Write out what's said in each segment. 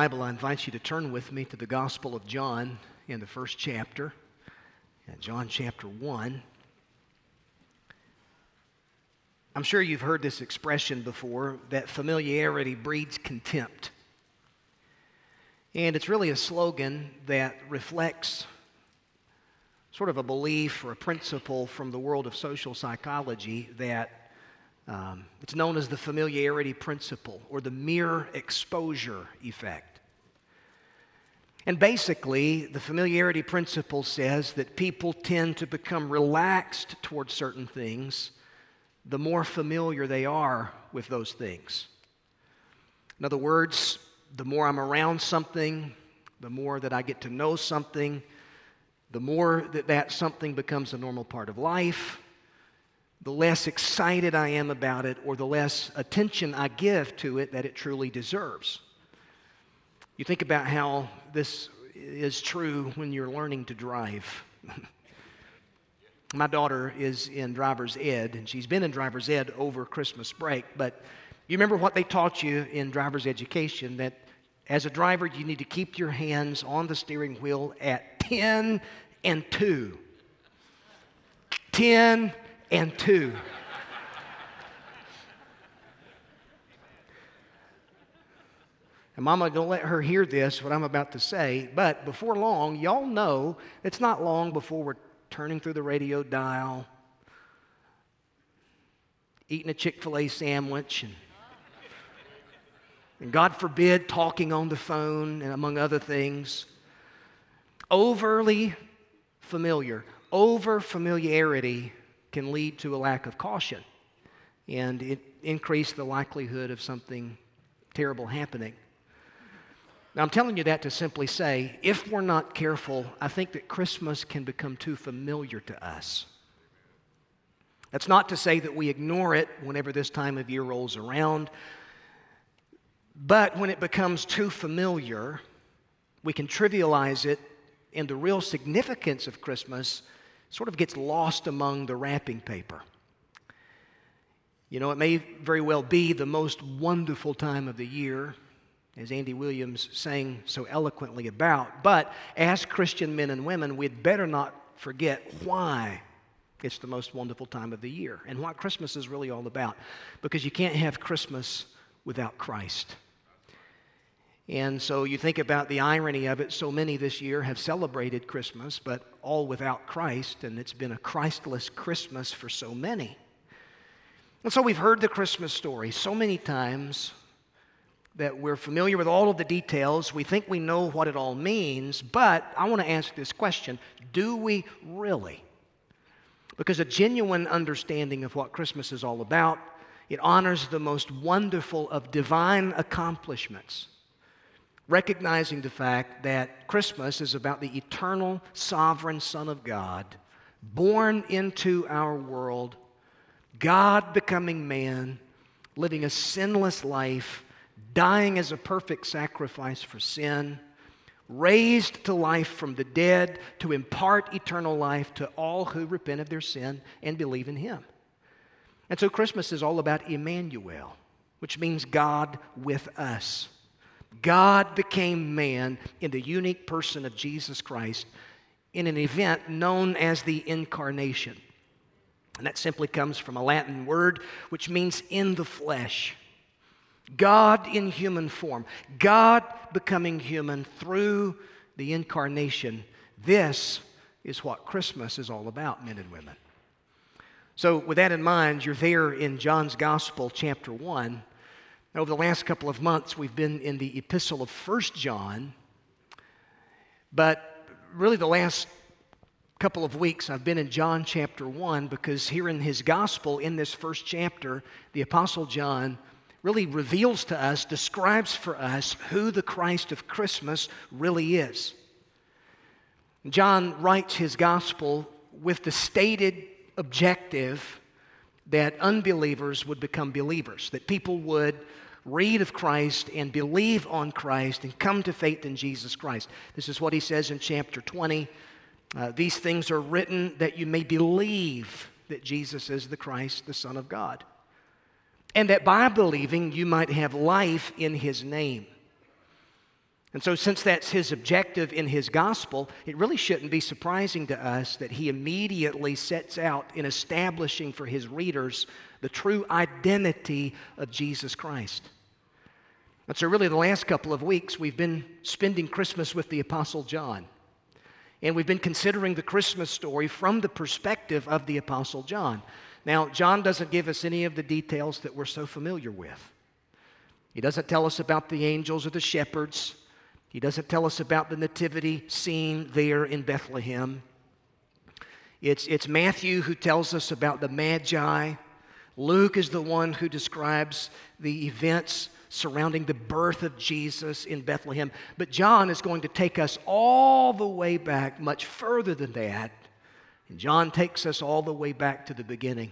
Bible, I invite you to turn with me to the Gospel of John in the first chapter, John chapter 1. I'm sure you've heard this expression before that familiarity breeds contempt. And it's really a slogan that reflects sort of a belief or a principle from the world of social psychology that um, it's known as the familiarity principle or the mere exposure effect. And basically, the familiarity principle says that people tend to become relaxed towards certain things the more familiar they are with those things. In other words, the more I'm around something, the more that I get to know something, the more that that something becomes a normal part of life, the less excited I am about it or the less attention I give to it that it truly deserves. You think about how this is true when you're learning to drive. My daughter is in driver's ed, and she's been in driver's ed over Christmas break. But you remember what they taught you in driver's education that as a driver, you need to keep your hands on the steering wheel at 10 and 2. 10 and 2. And Mama, don't let her hear this, what I'm about to say. But before long, y'all know it's not long before we're turning through the radio dial, eating a Chick fil A sandwich, and, and God forbid, talking on the phone, and among other things. Overly familiar, over familiarity can lead to a lack of caution and it increase the likelihood of something terrible happening. Now, I'm telling you that to simply say, if we're not careful, I think that Christmas can become too familiar to us. That's not to say that we ignore it whenever this time of year rolls around, but when it becomes too familiar, we can trivialize it, and the real significance of Christmas sort of gets lost among the wrapping paper. You know, it may very well be the most wonderful time of the year, as Andy Williams sang so eloquently about, but as Christian men and women, we'd better not forget why it's the most wonderful time of the year and what Christmas is really all about. Because you can't have Christmas without Christ. And so you think about the irony of it. So many this year have celebrated Christmas, but all without Christ, and it's been a Christless Christmas for so many. And so we've heard the Christmas story so many times that we're familiar with all of the details. We think we know what it all means, but I want to ask this question Do we really? Because a genuine understanding of what Christmas is all about, it honors the most wonderful of divine accomplishments recognizing the fact that Christmas is about the eternal, sovereign Son of God, born into our world, God becoming man, living a sinless life, dying as a perfect sacrifice for sin, raised to life from the dead to impart eternal life to all who repent of their sin and believe in Him. And so Christmas is all about Emmanuel, which means God with us. God became man in the unique person of Jesus Christ in an event known as the incarnation. And that simply comes from a Latin word which means in the flesh. God in human form, God becoming human through the incarnation. This is what Christmas is all about, men and women. So, with that in mind, you're there in John's Gospel, chapter 1. Over the last couple of months, we've been in the epistle of First John, but really the last couple of weeks I've been in John chapter 1 because here in his gospel, in this first chapter, the Apostle John really reveals to us, describes for us who the Christ of Christmas really is. John writes his gospel with the stated objective that unbelievers would become believers, that people would read of Christ and believe on Christ and come to faith in Jesus Christ. This is what he says in chapter 20. Uh, These things are written that you may believe that Jesus is the Christ, the Son of God, and that by believing you might have life in his name. And so, since that's his objective in his gospel, it really shouldn't be surprising to us that he immediately sets out in establishing for his readers the true identity of Jesus Christ. And so, really, the last couple of weeks, we've been spending Christmas with the Apostle John. And we've been considering the Christmas story from the perspective of the Apostle John. Now, John doesn't give us any of the details that we're so familiar with. He doesn't tell us about the angels or the shepherds. He doesn't tell us about the nativity scene there in Bethlehem. It's, it's Matthew who tells us about the Magi. Luke is the one who describes the events surrounding the birth of Jesus in Bethlehem. But John is going to take us all the way back, much further than that. And John takes us all the way back to the beginning.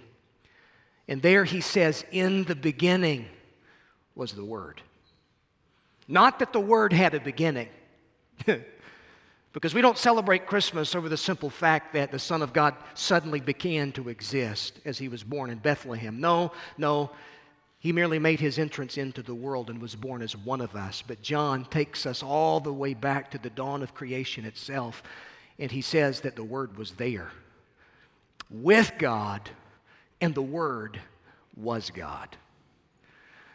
And there he says, In the beginning was the Word. Not that the Word had a beginning. because we don't celebrate Christmas over the simple fact that the Son of God suddenly began to exist as he was born in Bethlehem. No, no. He merely made his entrance into the world and was born as one of us. But John takes us all the way back to the dawn of creation itself, and he says that the Word was there with God, and the Word was God.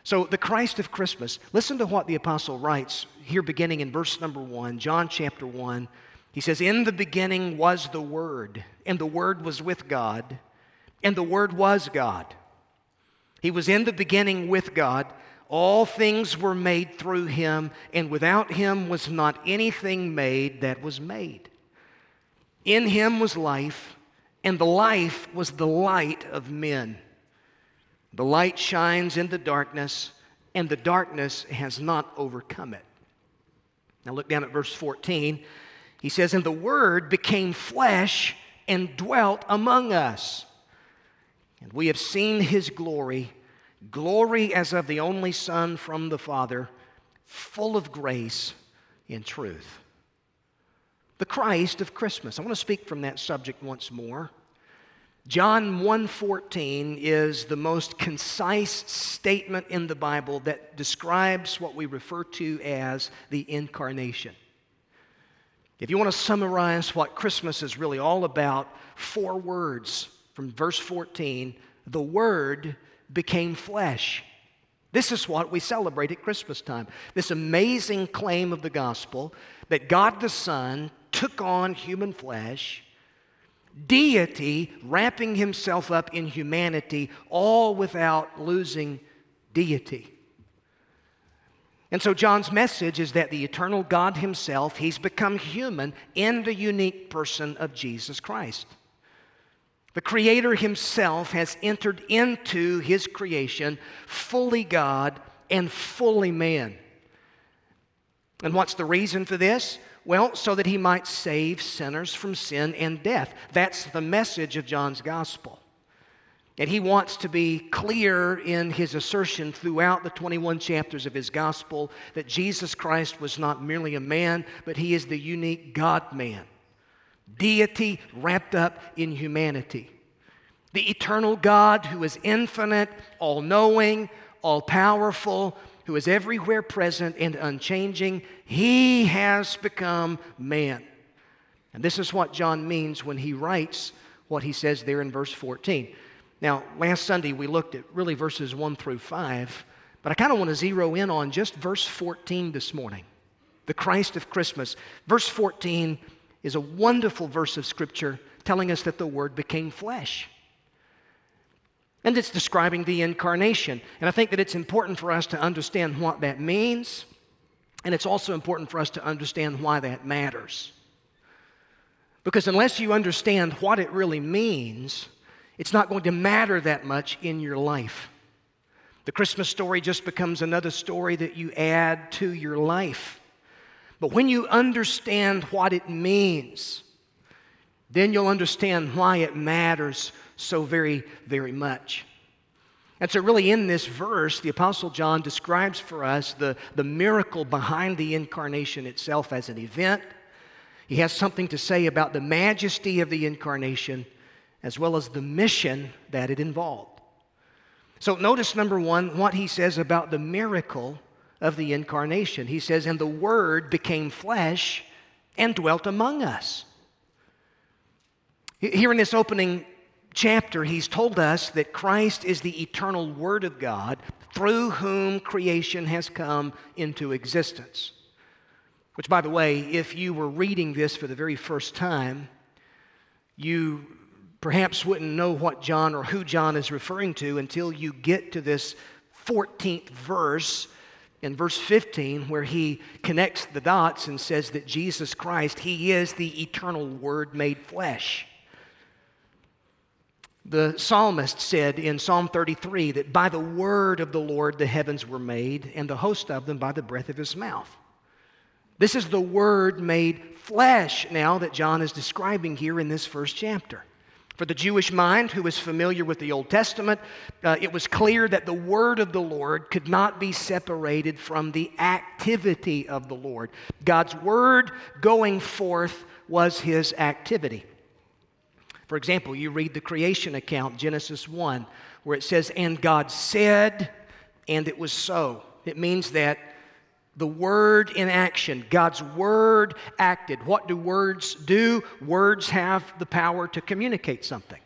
So, the Christ of Christmas, listen to what the apostle writes here, beginning in verse number one, John chapter one. He says, In the beginning was the Word, and the Word was with God, and the Word was God. He was in the beginning with God. All things were made through him, and without him was not anything made that was made. In him was life, and the life was the light of men. The light shines in the darkness, and the darkness has not overcome it. Now look down at verse 14. He says, And the Word became flesh and dwelt among us. And we have seen his glory, glory as of the only Son from the Father, full of grace and truth. The Christ of Christmas. I want to speak from that subject once more. John 1:14 is the most concise statement in the Bible that describes what we refer to as the incarnation. If you want to summarize what Christmas is really all about, four words from verse 14, the word became flesh. This is what we celebrate at Christmas time. This amazing claim of the gospel that God the Son took on human flesh deity wrapping himself up in humanity, all without losing deity. And so, John's message is that the eternal God himself, he's become human in the unique person of Jesus Christ. The Creator himself has entered into his creation, fully God and fully man. And what's the reason for this? Well, so that he might save sinners from sin and death. That's the message of John's gospel. And he wants to be clear in his assertion throughout the 21 chapters of his gospel that Jesus Christ was not merely a man, but he is the unique God man. Deity wrapped up in humanity. The eternal God who is infinite, all knowing, all powerful, who is everywhere present and unchanging, he has become man. And this is what John means when he writes what he says there in verse 14. Now, last Sunday we looked at really verses 1 through 5, but I kind of want to zero in on just verse 14 this morning the Christ of Christmas. Verse 14 is a wonderful verse of Scripture telling us that the Word became flesh. And it's describing the incarnation. And I think that it's important for us to understand what that means. And it's also important for us to understand why that matters. Because unless you understand what it really means, it's not going to matter that much in your life. The Christmas story just becomes another story that you add to your life. But when you understand what it means, then you'll understand why it matters so very, very much. And so, really, in this verse, the Apostle John describes for us the, the miracle behind the incarnation itself as an event. He has something to say about the majesty of the incarnation as well as the mission that it involved. So, notice number one, what he says about the miracle of the incarnation. He says, And the Word became flesh and dwelt among us. Here in this opening chapter, he's told us that Christ is the eternal Word of God through whom creation has come into existence. Which, by the way, if you were reading this for the very first time, you perhaps wouldn't know what John or who John is referring to until you get to this 14th verse in verse 15 where he connects the dots and says that Jesus Christ, he is the eternal Word made flesh. The psalmist said in Psalm 33 that by the word of the Lord the heavens were made, and the host of them by the breath of his mouth. This is the word made flesh now that John is describing here in this first chapter. For the Jewish mind who was familiar with the Old Testament, uh, it was clear that the word of the Lord could not be separated from the activity of the Lord. God's word going forth was his activity. For example, you read the creation account, Genesis 1, where it says, And God said, and it was so. It means that the word in action, God's word acted. What do words do? Words have the power to communicate something.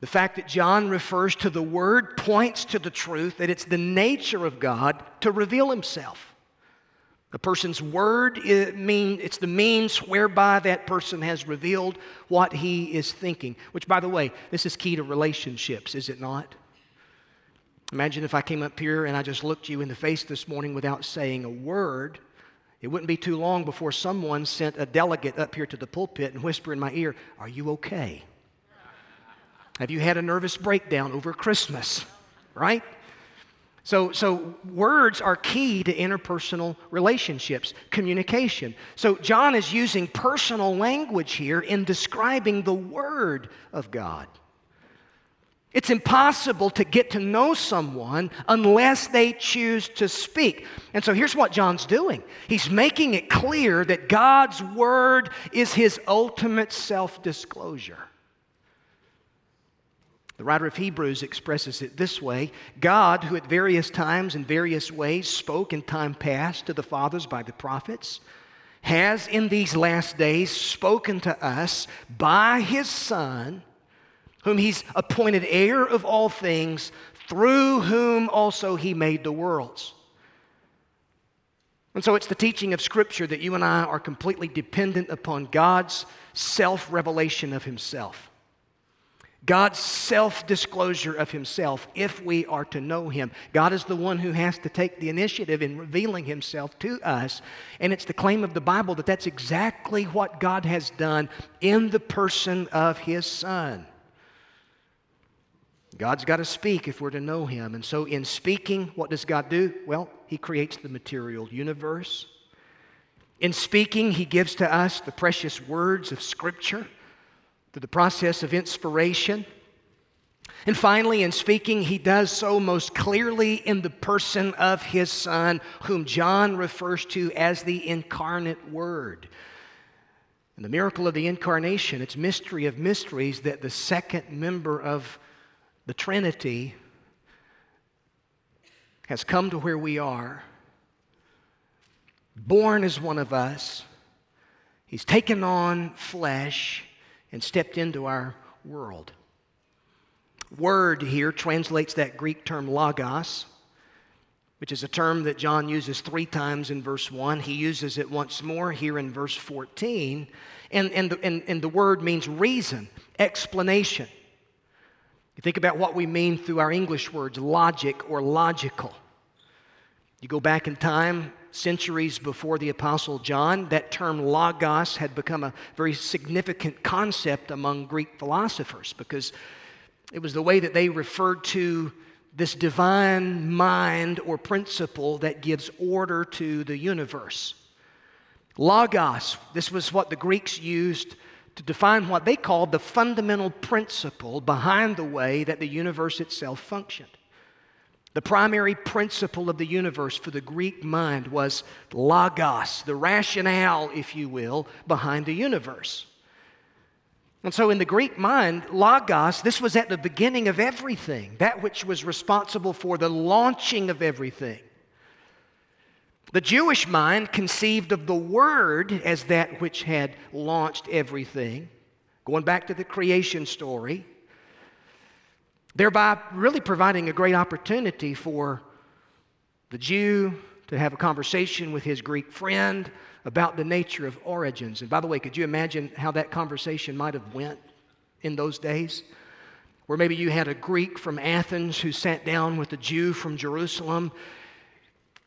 The fact that John refers to the word points to the truth that it's the nature of God to reveal himself. A person's word it mean, it's the means whereby that person has revealed what he is thinking. Which, by the way, this is key to relationships, is it not? Imagine if I came up here and I just looked you in the face this morning without saying a word. It wouldn't be too long before someone sent a delegate up here to the pulpit and whisper in my ear, Are you okay? Have you had a nervous breakdown over Christmas? Right? So, so words are key to interpersonal relationships, communication. So John is using personal language here in describing the Word of God. It's impossible to get to know someone unless they choose to speak. And so here's what John's doing he's making it clear that God's Word is his ultimate self disclosure. The writer of Hebrews expresses it this way God, who at various times and various ways spoke in time past to the fathers by the prophets, has in these last days spoken to us by his Son, whom he's appointed heir of all things, through whom also he made the worlds. And so it's the teaching of Scripture that you and I are completely dependent upon God's self revelation of himself. God's self disclosure of himself if we are to know him. God is the one who has to take the initiative in revealing himself to us. And it's the claim of the Bible that that's exactly what God has done in the person of his Son. God's got to speak if we're to know him. And so, in speaking, what does God do? Well, he creates the material universe. In speaking, he gives to us the precious words of Scripture through the process of inspiration. And finally, in speaking, he does so most clearly in the person of his Son, whom John refers to as the incarnate Word. And the miracle of the incarnation, it's mystery of mysteries that the second member of the Trinity has come to where we are, born as one of us. He's taken on flesh and stepped into our world. Word here translates that Greek term logos, which is a term that John uses three times in verse 1. He uses it once more here in verse 14. And, and, the, and, and the word means reason, explanation. You think about what we mean through our English words, logic or logical. You go back in time, centuries before the Apostle John, that term logos had become a very significant concept among Greek philosophers because it was the way that they referred to this divine mind or principle that gives order to the universe. Logos, this was what the Greeks used to define what they called the fundamental principle behind the way that the universe itself functioned. The primary principle of the universe for the Greek mind was logos, the rationale, if you will, behind the universe. And so, in the Greek mind, logos, this was at the beginning of everything, that which was responsible for the launching of everything. The Jewish mind conceived of the Word as that which had launched everything, going back to the creation story, thereby really providing a great opportunity for the Jew to have a conversation with his Greek friend about the nature of origins. And by the way, could you imagine how that conversation might have went in those days? Where maybe you had a Greek from Athens who sat down with a Jew from Jerusalem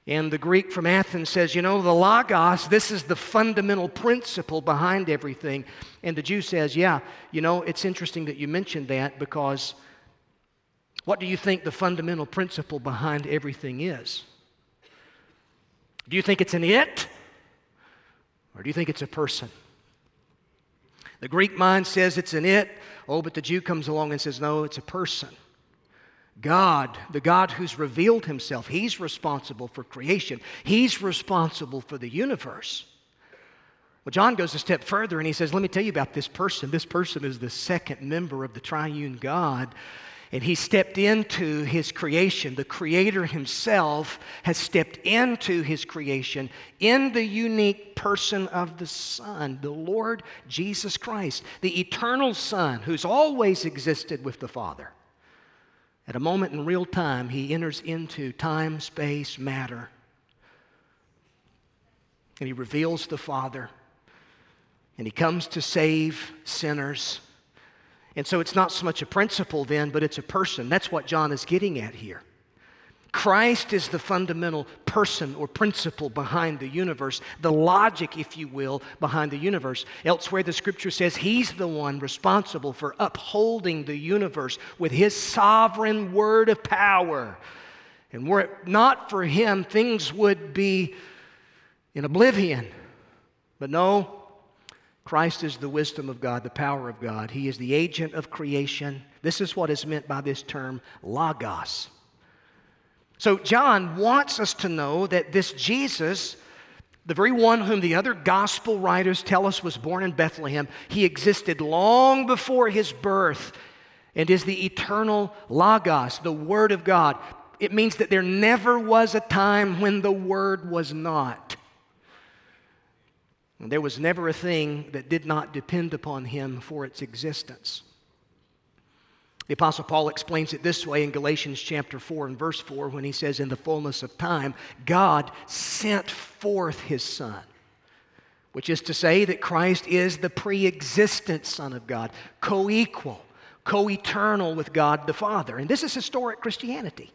and the Greek from Athens says, you know, the Logos, this is the fundamental principle behind everything. And the Jew says, yeah, you know, it's interesting that you mentioned that because what do you think the fundamental principle behind everything is? Do you think it's an it? Or do you think it's a person? The Greek mind says it's an it. Oh, but the Jew comes along and says, no, it's a person. God, the God who's revealed himself, he's responsible for creation, he's responsible for the universe. Well, John goes a step further and he says, Let me tell you about this person. This person is the second member of the triune God. And he stepped into his creation. The Creator himself has stepped into his creation in the unique person of the Son, the Lord Jesus Christ, the eternal Son who's always existed with the Father. At a moment in real time, he enters into time, space, matter. And he reveals the Father. And he comes to save sinners. And so it's not so much a principle then, but it's a person. That's what John is getting at here. Christ is the fundamental person or principle behind the universe, the logic, if you will, behind the universe. Elsewhere, the scripture says he's the one responsible for upholding the universe with his sovereign word of power. And were it not for him, things would be in oblivion. But no, Christ is the wisdom of God, the power of God. He is the agent of creation. This is what is meant by this term, logos. So, John wants us to know that this Jesus, the very one whom the other gospel writers tell us was born in Bethlehem, he existed long before his birth and is the eternal Logos, the Word of God. It means that there never was a time when the Word was not. There was never a thing that did not depend upon him for its existence. The Apostle Paul explains it this way in Galatians chapter 4 and verse 4 when he says, In the fullness of time, God sent forth his Son, which is to say that Christ is the pre existent Son of God, co equal, co eternal with God the Father. And this is historic Christianity.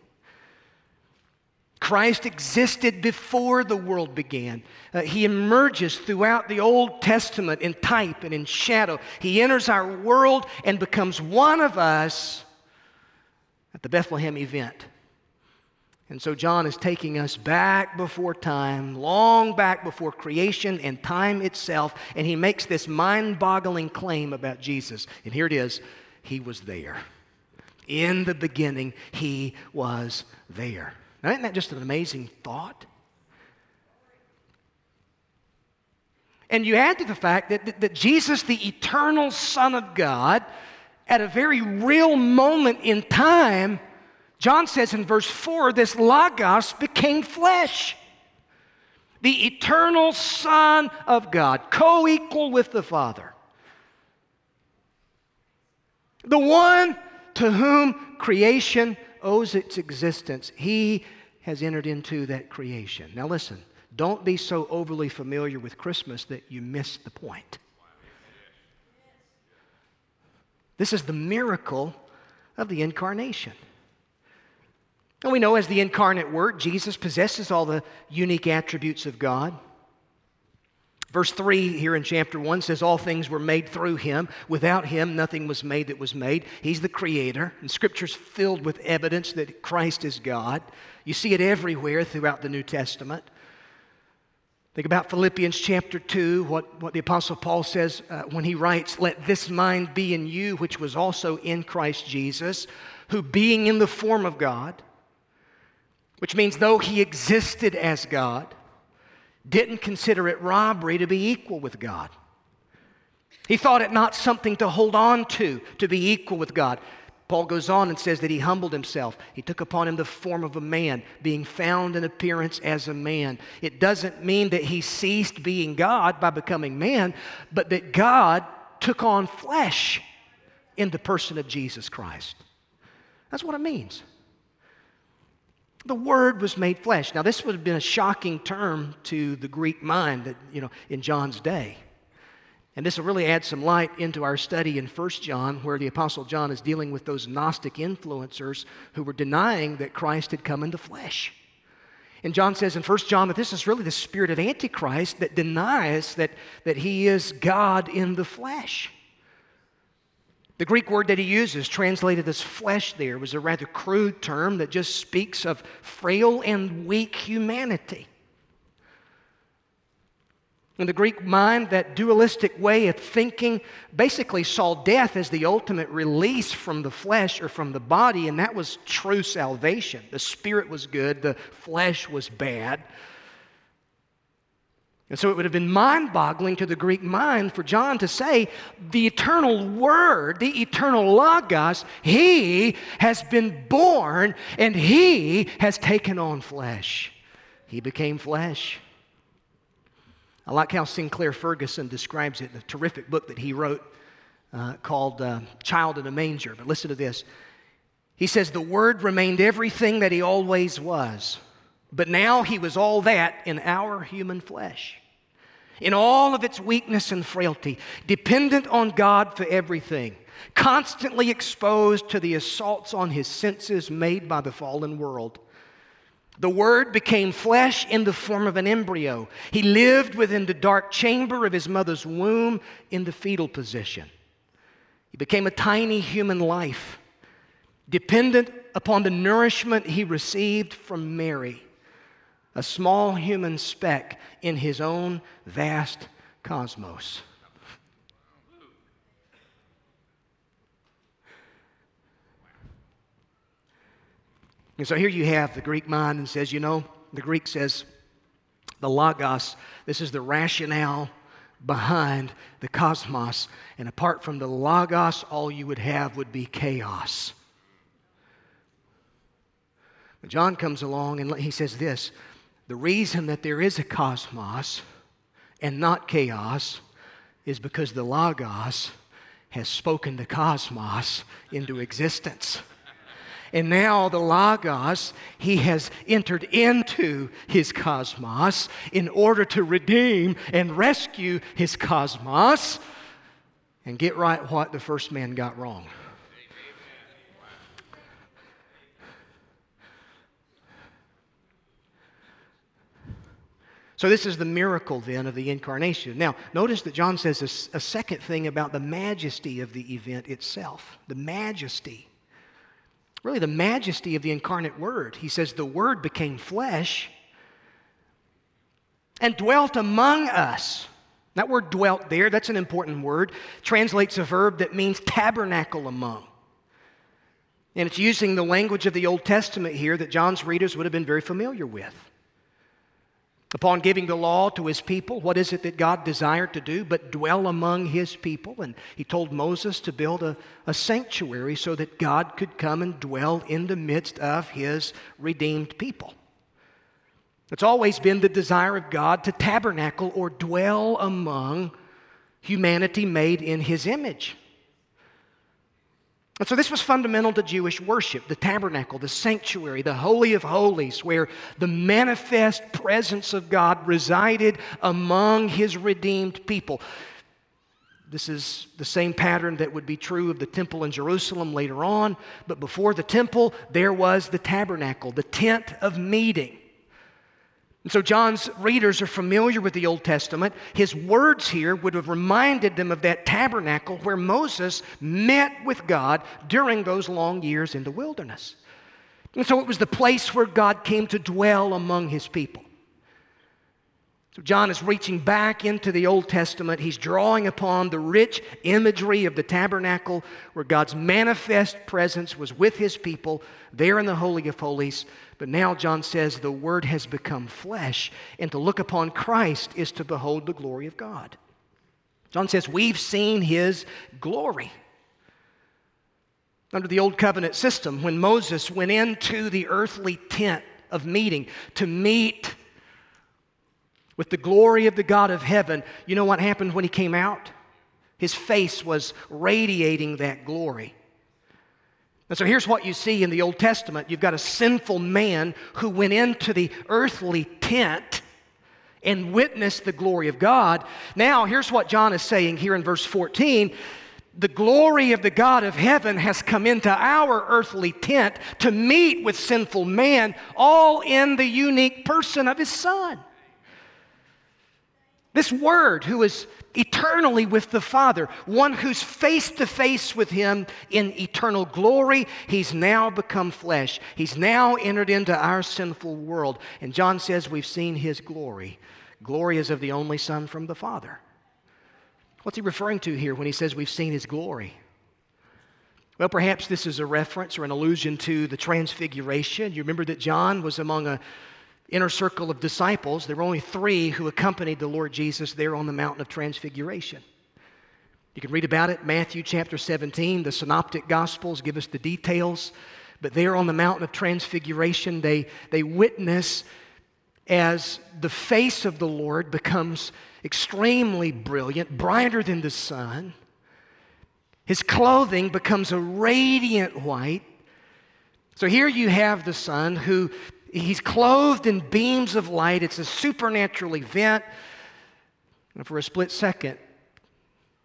Christ existed before the world began. Uh, he emerges throughout the Old Testament in type and in shadow. He enters our world and becomes one of us at the Bethlehem event. And so John is taking us back before time, long back before creation and time itself, and he makes this mind boggling claim about Jesus. And here it is He was there. In the beginning, He was there. Now, isn't that just an amazing thought? And you add to the fact that, that, that, Jesus, the eternal Son of God, at a very real moment in time, John says in verse 4, this Logos became flesh. The eternal Son of God, co equal with the Father. The one to whom creation owes its existence. He has entered into that creation. Now, listen, don't be so overly familiar with Christmas that you miss the point. This is the miracle of the incarnation. And we know as the incarnate Word, Jesus possesses all the unique attributes of God. Verse 3 here in chapter 1 says, All things were made through him. Without him, nothing was made that was made. He's the creator. And scripture's filled with evidence that Christ is God. You see it everywhere throughout the New Testament. Think about Philippians chapter 2, what, what the Apostle Paul says uh, when he writes, Let this mind be in you, which was also in Christ Jesus, who being in the form of God, which means though he existed as God, didn't consider it robbery to be equal with God. He thought it not something to hold on to, to be equal with God. Paul goes on and says that he humbled himself. He took upon him the form of a man, being found in appearance as a man. It doesn't mean that he ceased being God by becoming man, but that God took on flesh in the person of Jesus Christ. That's what it means. The Word was made flesh. Now, this would have been a shocking term to the Greek mind that, you know, in John's day. And this will really add some light into our study in 1 John, where the Apostle John is dealing with those Gnostic influencers who were denying that Christ had come into flesh. And John says in 1 John that this is really the spirit of Antichrist that denies that, that he is God in the flesh. The Greek word that he uses, translated as flesh there, was a rather crude term that just speaks of frail and weak humanity. In the Greek mind, that dualistic way of thinking basically saw death as the ultimate release from the flesh or from the body, and that was true salvation. The spirit was good, the flesh was bad. And so it would have been mind boggling to the Greek mind for John to say, the eternal Word, the eternal Logos, He has been born and He has taken on flesh. He became flesh. I like how Sinclair Ferguson describes it in a terrific book that he wrote uh, called uh, Child in a Manger. But listen to this. He says, The Word remained everything that He always was, but now He was all that in our human flesh. In all of its weakness and frailty, dependent on God for everything, constantly exposed to the assaults on His senses made by the fallen world. The Word became flesh in the form of an embryo. He lived within the dark chamber of his mother's womb in the fetal position. He became a tiny human life, dependent upon the nourishment he received from Mary, a small human speck in his own vast cosmos. And so here you have the Greek mind and says, you know, the Greek says, the logos, this is the rationale behind the cosmos. And apart from the logos, all you would have would be chaos. But John comes along and he says this the reason that there is a cosmos and not chaos is because the logos has spoken the cosmos into existence. And now the Logos, he has entered into his cosmos in order to redeem and rescue his cosmos and get right what the first man got wrong. So, this is the miracle then of the incarnation. Now, notice that John says a, a second thing about the majesty of the event itself. The majesty really the majesty of the incarnate Word. He says, The Word became flesh and dwelt among us. That word dwelt there, that's an important word, translates a verb that means tabernacle among. And it's using the language of the Old Testament here that John's readers would have been very familiar with. Upon giving the law to his people, what is it that God desired to do but dwell among his people? And he told Moses to build a, a sanctuary so that God could come and dwell in the midst of his redeemed people. It's always been the desire of God to tabernacle or dwell among humanity made in his image. And so this was fundamental to Jewish worship the tabernacle, the sanctuary, the Holy of Holies, where the manifest presence of God resided among his redeemed people. This is the same pattern that would be true of the temple in Jerusalem later on. But before the temple, there was the tabernacle, the tent of meeting. And so John's readers are familiar with the Old Testament. His words here would have reminded them of that tabernacle where Moses met with God during those long years in the wilderness. And so it was the place where God came to dwell among his people. So John is reaching back into the Old Testament. He's drawing upon the rich imagery of the tabernacle where God's manifest presence was with his people there in the Holy of Holies but now John says the Word has become flesh, and to look upon Christ is to behold the glory of God. John says, We've seen His glory. Under the old covenant system, when Moses went into the earthly tent of meeting to meet with the glory of the God of heaven, you know what happened when he came out? His face was radiating that glory. And so here's what you see in the Old Testament you've got a sinful man who went into the earthly tent and witnessed the glory of God. Now, here's what John is saying here in verse 14 the glory of the God of heaven has come into our earthly tent to meet with sinful man, all in the unique person of his Son. This Word, who is eternally with the Father, one who's face to face with Him in eternal glory, He's now become flesh. He's now entered into our sinful world. And John says we've seen His glory. Glory is of the only Son from the Father. What's he referring to here when he says we've seen His glory? Well, perhaps this is a reference or an allusion to the transfiguration. You remember that John was among a inner circle of disciples, there were only three who accompanied the Lord Jesus there on the mountain of transfiguration. You can read about it, Matthew chapter 17. The synoptic gospels give us the details. But there on the mountain of transfiguration, they, they witness as the face of the Lord becomes extremely brilliant, brighter than the sun. His clothing becomes a radiant white. So here you have the Son who He's clothed in beams of light. It's a supernatural event. And for a split second,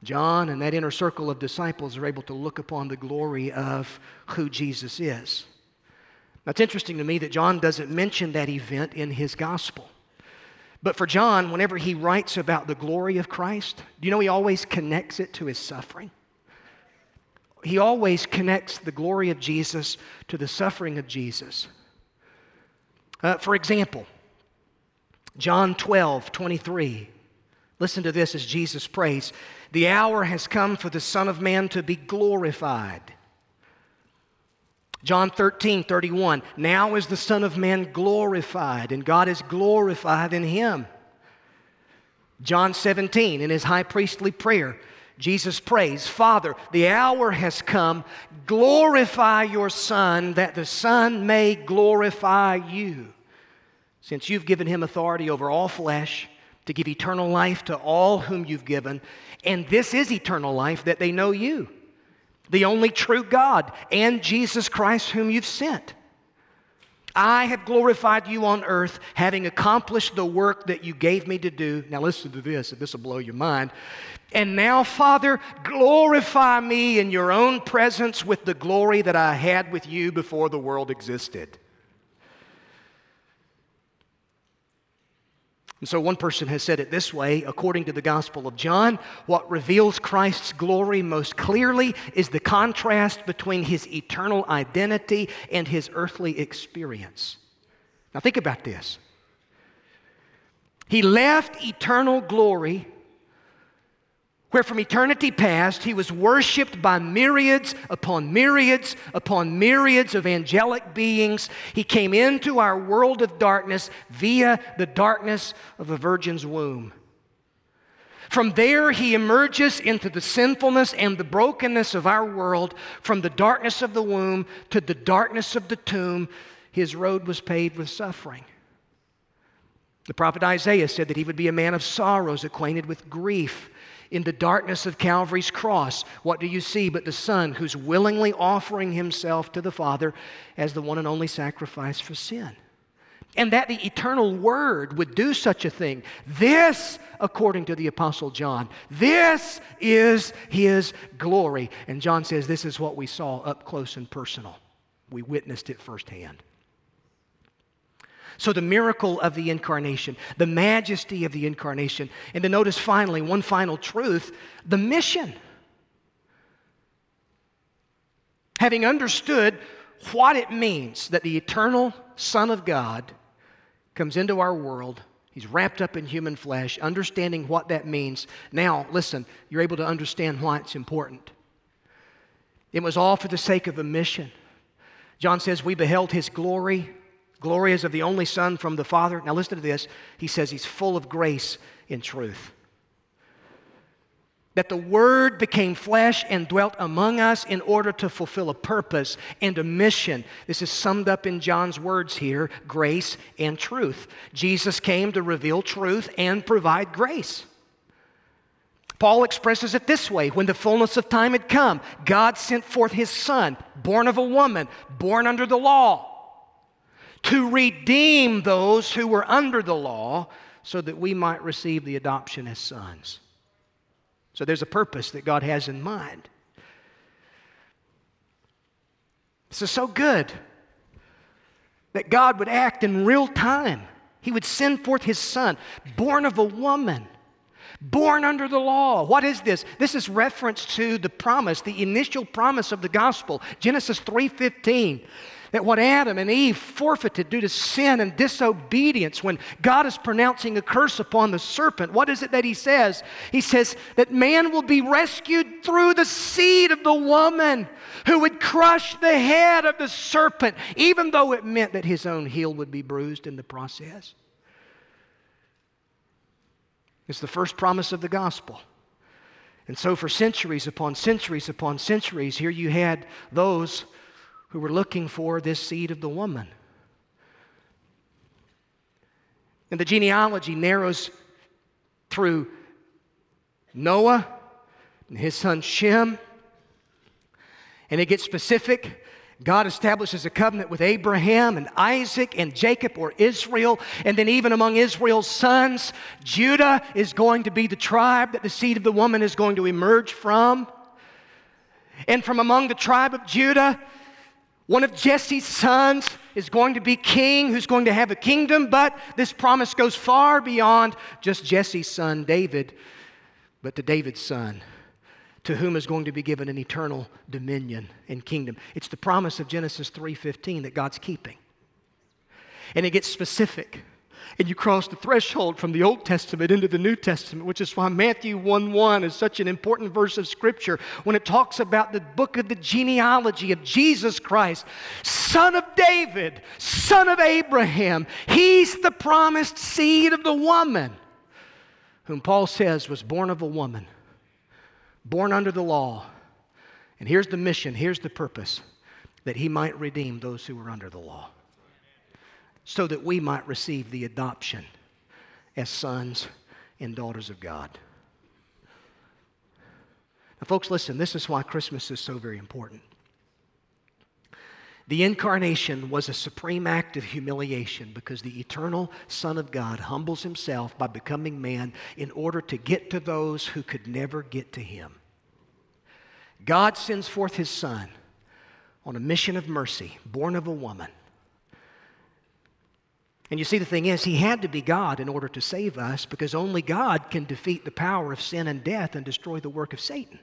John and that inner circle of disciples are able to look upon the glory of who Jesus is. Now, it's interesting to me that John doesn't mention that event in his gospel. But for John, whenever he writes about the glory of Christ, do you know he always connects it to his suffering? He always connects the glory of Jesus to the suffering of Jesus. Uh, for example, John 12, 23. Listen to this as Jesus prays The hour has come for the Son of Man to be glorified. John 13, 31. Now is the Son of Man glorified, and God is glorified in him. John 17, in his high priestly prayer, Jesus prays, Father, the hour has come. Glorify your Son, that the Son may glorify you. Since you've given him authority over all flesh, to give eternal life to all whom you've given, and this is eternal life, that they know you, the only true God, and Jesus Christ, whom you've sent. I have glorified you on earth, having accomplished the work that you gave me to do. Now, listen to this, this will blow your mind. And now, Father, glorify me in your own presence with the glory that I had with you before the world existed. And so, one person has said it this way according to the Gospel of John, what reveals Christ's glory most clearly is the contrast between his eternal identity and his earthly experience. Now, think about this. He left eternal glory where from eternity past he was worshiped by myriads upon myriads upon myriads of angelic beings. He came into our world of darkness via the darkness of a virgin's womb. From there, he emerges into the sinfulness and the brokenness of our world, from the darkness of the womb to the darkness of the tomb. His road was paved with suffering. The prophet Isaiah said that he would be a man of sorrows, acquainted with grief in the darkness of Calvary's cross, what do you see but the Son who's willingly offering himself to the Father as the one and only sacrifice for sin? And that the eternal Word would do such a thing. This, according to the Apostle John, this is His glory. And John says this is what we saw up close and personal. We witnessed it firsthand. So, the miracle of the incarnation, the majesty of the incarnation, and to notice finally, one final truth the mission. Having understood what it means that the eternal Son of God comes into our world, he's wrapped up in human flesh, understanding what that means. Now, listen, you're able to understand why it's important. It was all for the sake of a mission. John says, We beheld his glory Glory is of the only Son from the Father. Now, listen to this. He says he's full of grace and truth. that the Word became flesh and dwelt among us in order to fulfill a purpose and a mission. This is summed up in John's words here grace and truth. Jesus came to reveal truth and provide grace. Paul expresses it this way when the fullness of time had come, God sent forth his Son, born of a woman, born under the law, to redeem those who were under the law so that we might receive the adoption as sons. So there's a purpose that God has in mind. This is so good that God would act in real time. He would send forth His Son, born of a woman, born under the law. What is this? This is reference to the promise, the initial promise of the gospel. Genesis 3:15 that what Adam and Eve forfeited due to sin and disobedience, when God is pronouncing a curse upon the serpent, what is it that he says? He says that man will be rescued through the seed of the woman who would crush the head of the serpent, even though it meant that his own heel would be bruised in the process. It's the first promise of the gospel. And so, for centuries upon centuries upon centuries, here you had those who were looking for this seed of the woman. And the genealogy narrows through Noah and his son Shem. And it gets specific. God establishes a covenant with Abraham and Isaac and Jacob or Israel. And then, even among Israel's sons, Judah is going to be the tribe that the seed of the woman is going to emerge from. And from among the tribe of Judah, one of Jesse's sons is going to be king, who's going to have a kingdom, but this promise goes far beyond just Jesse's son, David, but to David's son, to whom is going to be given an eternal dominion and kingdom. It's the promise of Genesis 3:15 that God's keeping. And it gets specific and you cross the threshold from the Old Testament into the New Testament, which is why Matthew 1 1 is such an important verse of Scripture when it talks about the book of the genealogy of Jesus Christ, son of David, son of Abraham. He's the promised seed of the woman, whom Paul says was born of a woman, born under the law. And here's the mission, here's the purpose that he might redeem those who were under the law so that we might receive the adoption as sons and daughters of God. Now, folks, listen, this is why Christmas is so very important. The incarnation was a supreme act of humiliation because the eternal Son of God humbles himself by becoming man in order to get to those who could never get to him. God sends forth his Son on a mission of mercy, born of a woman and you see, the thing is, he had to be God in order to save us because only God can defeat the power of sin and death and destroy the work of Satan.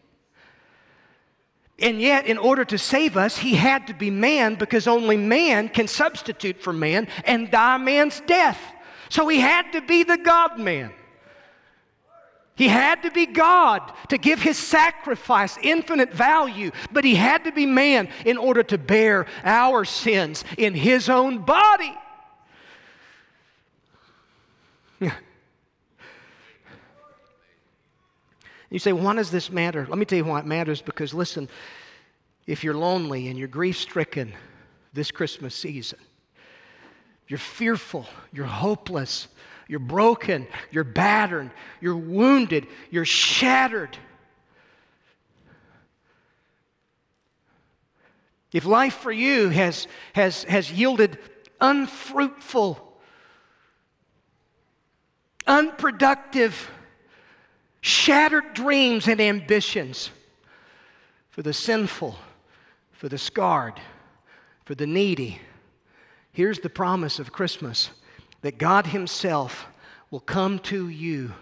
And yet, in order to save us, he had to be man because only man can substitute for man and die man's death. So he had to be the God man. He had to be God to give his sacrifice infinite value, but he had to be man in order to bear our sins in his own body. You say, why does this matter? Let me tell you why it matters because, listen, if you're lonely and you're grief stricken this Christmas season, you're fearful, you're hopeless, you're broken, you're battered, you're wounded, you're shattered. If life for you has, has, has yielded unfruitful unproductive, shattered dreams and ambitions for the sinful, for the scarred, for the needy. Here's the promise of Christmas that God Himself will come to you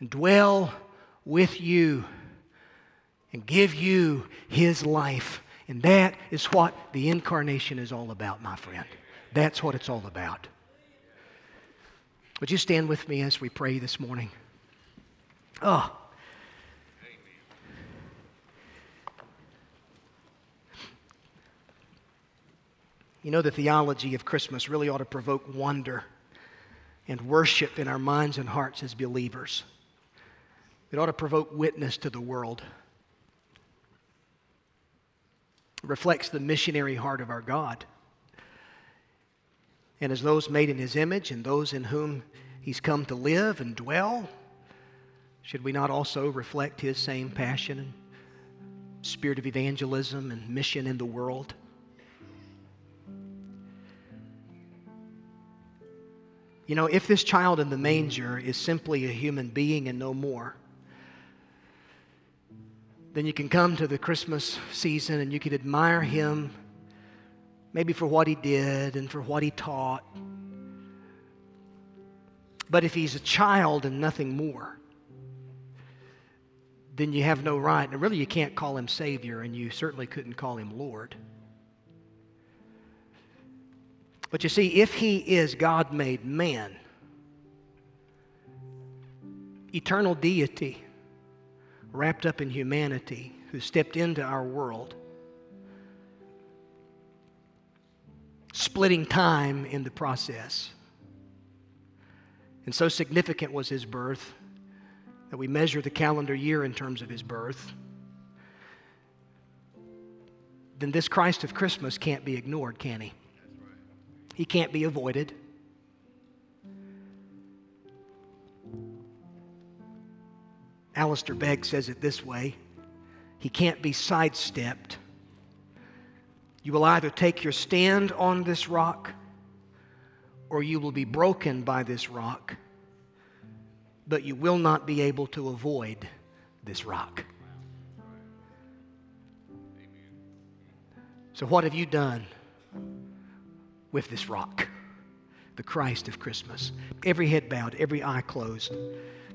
and dwell with you and give you His life. And that is what the incarnation is all about, my friend. That's what it's all about. Would you stand with me as we pray this morning? Oh. You know, the theology of Christmas really ought to provoke wonder and worship in our minds and hearts as believers. It ought to provoke witness to the world. It reflects the missionary heart of our God. And as those made in his image and those in whom he's come to live and dwell, should we not also reflect his same passion and spirit of evangelism and mission in the world? You know, if this child in the manger is simply a human being and no more, then you can come to the Christmas season and you can admire him maybe for what he did and for what he taught. But if he's a child and nothing more, then you have no right. And really, you can't call him Savior, and you certainly couldn't call him Lord. But you see, if he is God made man, eternal deity, wrapped up in humanity, who stepped into our world, splitting time in the process. And so significant was his birth that we measure the calendar year in terms of his birth. Then this Christ of Christmas can't be ignored, can he? He can't be avoided. Alistair Begg says it this way He can't be sidestepped. You will either take your stand on this rock or you will be broken by this rock, but you will not be able to avoid this rock. So, what have you done with this rock, the Christ of Christmas? Every head bowed, every eye closed.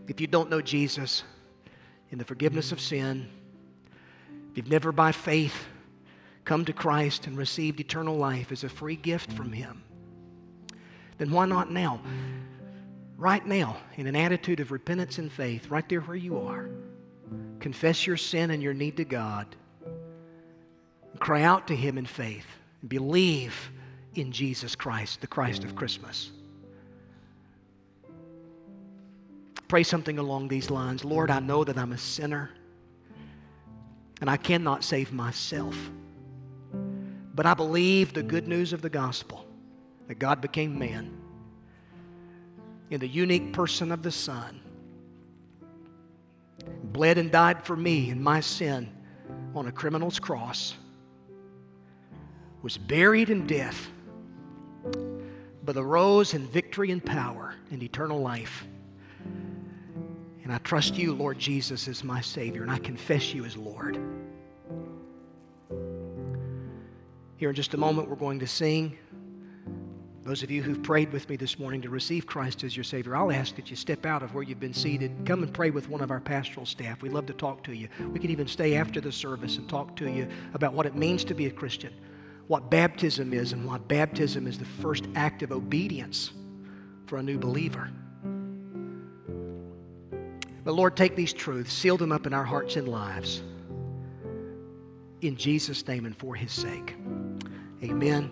If you don't know Jesus in the forgiveness of sin, if you've never by faith come to Christ and received eternal life as a free gift from Him, then why not now? Right now, in an attitude of repentance and faith, right there where you are, confess your sin and your need to God. Cry out to Him in faith and believe in Jesus Christ, the Christ of Christmas. Pray something along these lines Lord, I know that I'm a sinner and I cannot save myself. But I believe the good news of the gospel that God became man in the unique person of the Son, bled and died for me and my sin on a criminal's cross, was buried in death, but arose in victory and power and eternal life. And I trust you, Lord Jesus, as my Savior, and I confess you as Lord. Here in just a moment, we're going to sing. Those of you who've prayed with me this morning to receive Christ as your Savior, I'll ask that you step out of where you've been seated. Come and pray with one of our pastoral staff. We'd love to talk to you. We could even stay after the service and talk to you about what it means to be a Christian, what baptism is, and why baptism is the first act of obedience for a new believer. But Lord, take these truths, seal them up in our hearts and lives. In Jesus' name and for his sake. Amen.